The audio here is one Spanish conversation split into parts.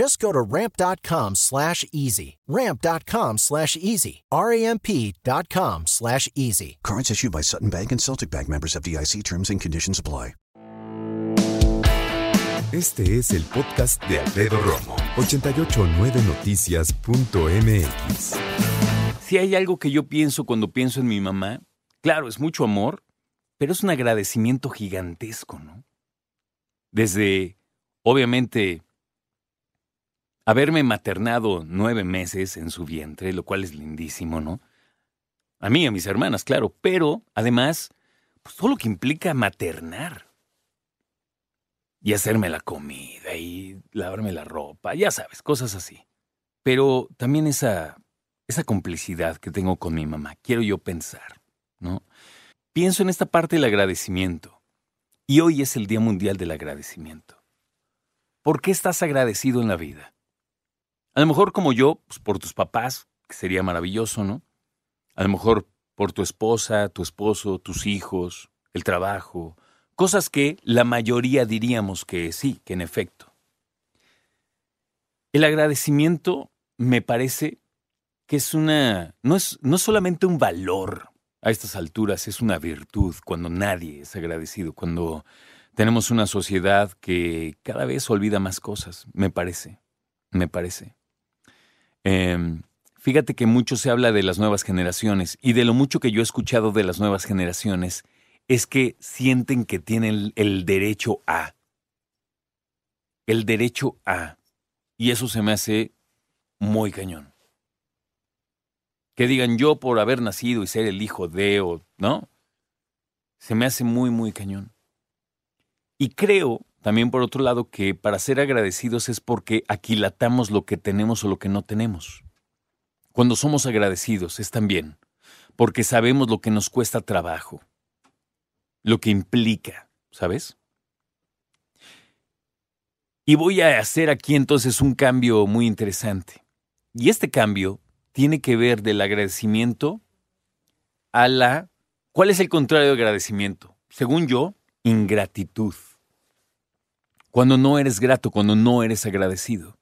Just go to ramp.com slash easy. Ramp.com slash easy. R-A-M-P.com slash easy. Cards issued by Sutton Bank and Celtic Bank members of DIC terms and conditions apply. Este es el podcast de Alfredo Romo, 889noticias.mx. Si hay algo que yo pienso cuando pienso en mi mamá, claro, es mucho amor, pero es un agradecimiento gigantesco, ¿no? Desde, obviamente, haberme maternado nueve meses en su vientre, lo cual es lindísimo, ¿no? A mí a mis hermanas, claro, pero además, pues todo lo que implica maternar. Y hacerme la comida y lavarme la ropa, ya sabes, cosas así. Pero también esa, esa complicidad que tengo con mi mamá, quiero yo pensar, ¿no? Pienso en esta parte del agradecimiento. Y hoy es el Día Mundial del Agradecimiento. ¿Por qué estás agradecido en la vida? A lo mejor como yo, pues por tus papás, que sería maravilloso, ¿no? A lo mejor por tu esposa, tu esposo, tus hijos, el trabajo, cosas que la mayoría diríamos que sí, que en efecto. El agradecimiento me parece que es una, no es, no solamente un valor a estas alturas, es una virtud cuando nadie es agradecido, cuando tenemos una sociedad que cada vez olvida más cosas, me parece, me parece. Em, fíjate que mucho se habla de las nuevas generaciones y de lo mucho que yo he escuchado de las nuevas generaciones es que sienten que tienen el derecho a. El derecho a. Y eso se me hace muy cañón. Que digan yo por haber nacido y ser el hijo de o, ¿no? Se me hace muy, muy cañón. Y creo también por otro lado que para ser agradecidos es porque aquilatamos lo que tenemos o lo que no tenemos. Cuando somos agradecidos es también porque sabemos lo que nos cuesta trabajo, lo que implica, ¿sabes? Y voy a hacer aquí entonces un cambio muy interesante. Y este cambio tiene que ver del agradecimiento a la... ¿Cuál es el contrario de agradecimiento? Según yo, ingratitud cuando no eres grato, cuando no eres agradecido.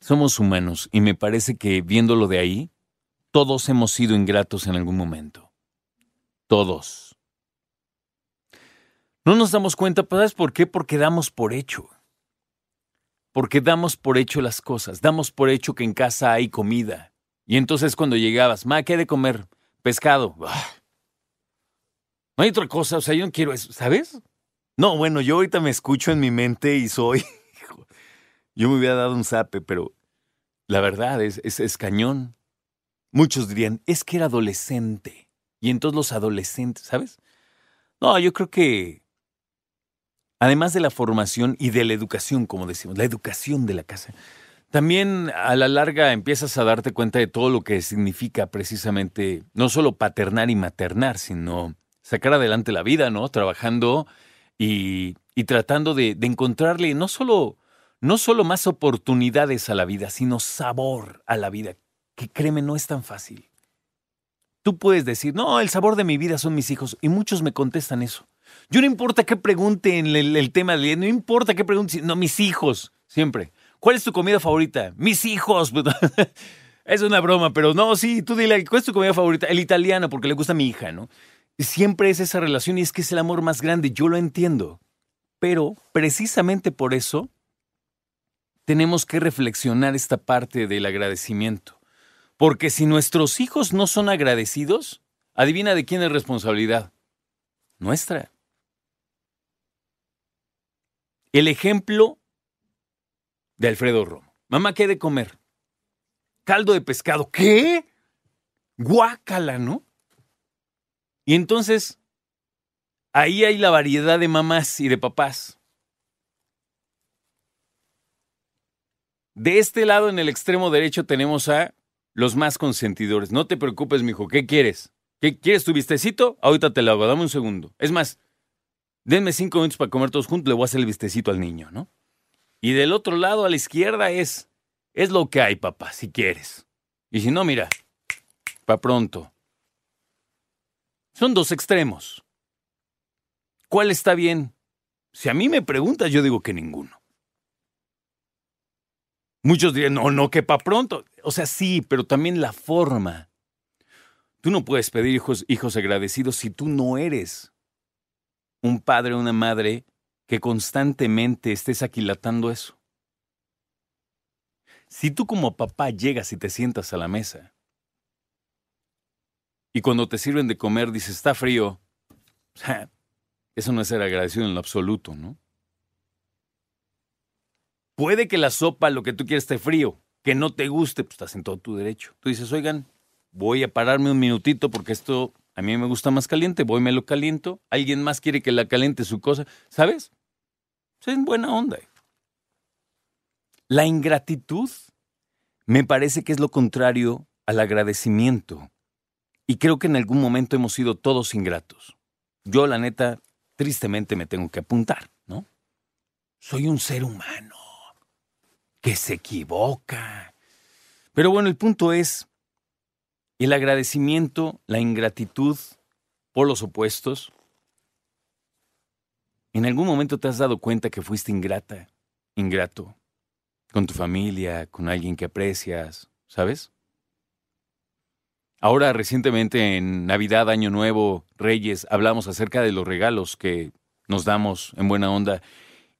Somos humanos y me parece que viéndolo de ahí, todos hemos sido ingratos en algún momento. Todos. No nos damos cuenta, ¿sabes por qué? Porque damos por hecho. Porque damos por hecho las cosas, damos por hecho que en casa hay comida. Y entonces cuando llegabas, ma, ¿qué de comer? Pescado. No hay otra cosa, o sea, yo no quiero eso, ¿sabes? No, bueno, yo ahorita me escucho en mi mente y soy. yo me hubiera dado un zape, pero la verdad es, es, es cañón. Muchos dirían, es que era adolescente. Y entonces los adolescentes, ¿sabes? No, yo creo que además de la formación y de la educación, como decimos, la educación de la casa, también a la larga empiezas a darte cuenta de todo lo que significa precisamente no solo paternar y maternar, sino sacar adelante la vida, ¿no? Trabajando y, tratando de, encontrarle no solo, no solo más oportunidades a la vida, sino sabor a la vida, que créeme, no es tan fácil. Tú puedes decir, no, el sabor de mi vida son mis hijos, y muchos me contestan eso. Yo no importa qué pregunten el, el tema, no importa qué pregunten, no, mis hijos, siempre. ¿Cuál es tu comida favorita? Mis hijos. es una broma, pero no, sí, tú dile, ¿cuál es tu comida favorita? El italiano, porque le gusta a mi hija, ¿no? Siempre es esa relación y es que es el amor más grande, yo lo entiendo. Pero precisamente por eso tenemos que reflexionar esta parte del agradecimiento. Porque si nuestros hijos no son agradecidos, adivina de quién es responsabilidad. nuestra. El ejemplo de Alfredo Romo. Mamá, ¿qué de comer? Caldo de pescado. ¿Qué? Guácala, ¿no? Y entonces, ahí hay la variedad de mamás y de papás. De este lado, en el extremo derecho, tenemos a los más consentidores. No te preocupes, mijo, ¿qué quieres? ¿Qué, ¿Quieres tu vistecito? Ahorita te lo hago, dame un segundo. Es más, denme cinco minutos para comer todos juntos, le voy a hacer el vistecito al niño, ¿no? Y del otro lado, a la izquierda, es, es lo que hay, papá, si quieres. Y si no, mira, pa' pronto. Son dos extremos. ¿Cuál está bien? Si a mí me preguntas, yo digo que ninguno. Muchos dirían, no, no, que pa' pronto. O sea, sí, pero también la forma. Tú no puedes pedir hijos, hijos agradecidos si tú no eres un padre o una madre que constantemente estés aquilatando eso. Si tú como papá llegas y te sientas a la mesa y cuando te sirven de comer dices, está frío, eso no es ser agradecido en lo absoluto, ¿no? Puede que la sopa, lo que tú quieras, esté frío, que no te guste, pues estás en todo tu derecho. Tú dices, oigan, voy a pararme un minutito porque esto a mí me gusta más caliente, voy me lo caliento, alguien más quiere que la caliente su cosa, ¿sabes? Es en buena onda. La ingratitud me parece que es lo contrario al agradecimiento. Y creo que en algún momento hemos sido todos ingratos. Yo, la neta, tristemente me tengo que apuntar, ¿no? Soy un ser humano que se equivoca. Pero bueno, el punto es, el agradecimiento, la ingratitud, por los opuestos, ¿en algún momento te has dado cuenta que fuiste ingrata, ingrato, con tu familia, con alguien que aprecias, ¿sabes? Ahora recientemente en Navidad, Año Nuevo, Reyes, hablamos acerca de los regalos que nos damos en buena onda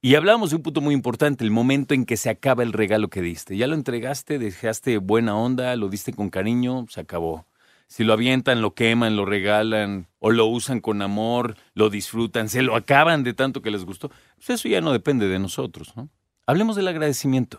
y hablamos de un punto muy importante, el momento en que se acaba el regalo que diste. Ya lo entregaste, dejaste buena onda, lo diste con cariño, se acabó. Si lo avientan, lo queman, lo regalan, o lo usan con amor, lo disfrutan, se lo acaban de tanto que les gustó, pues eso ya no depende de nosotros, ¿no? Hablemos del agradecimiento.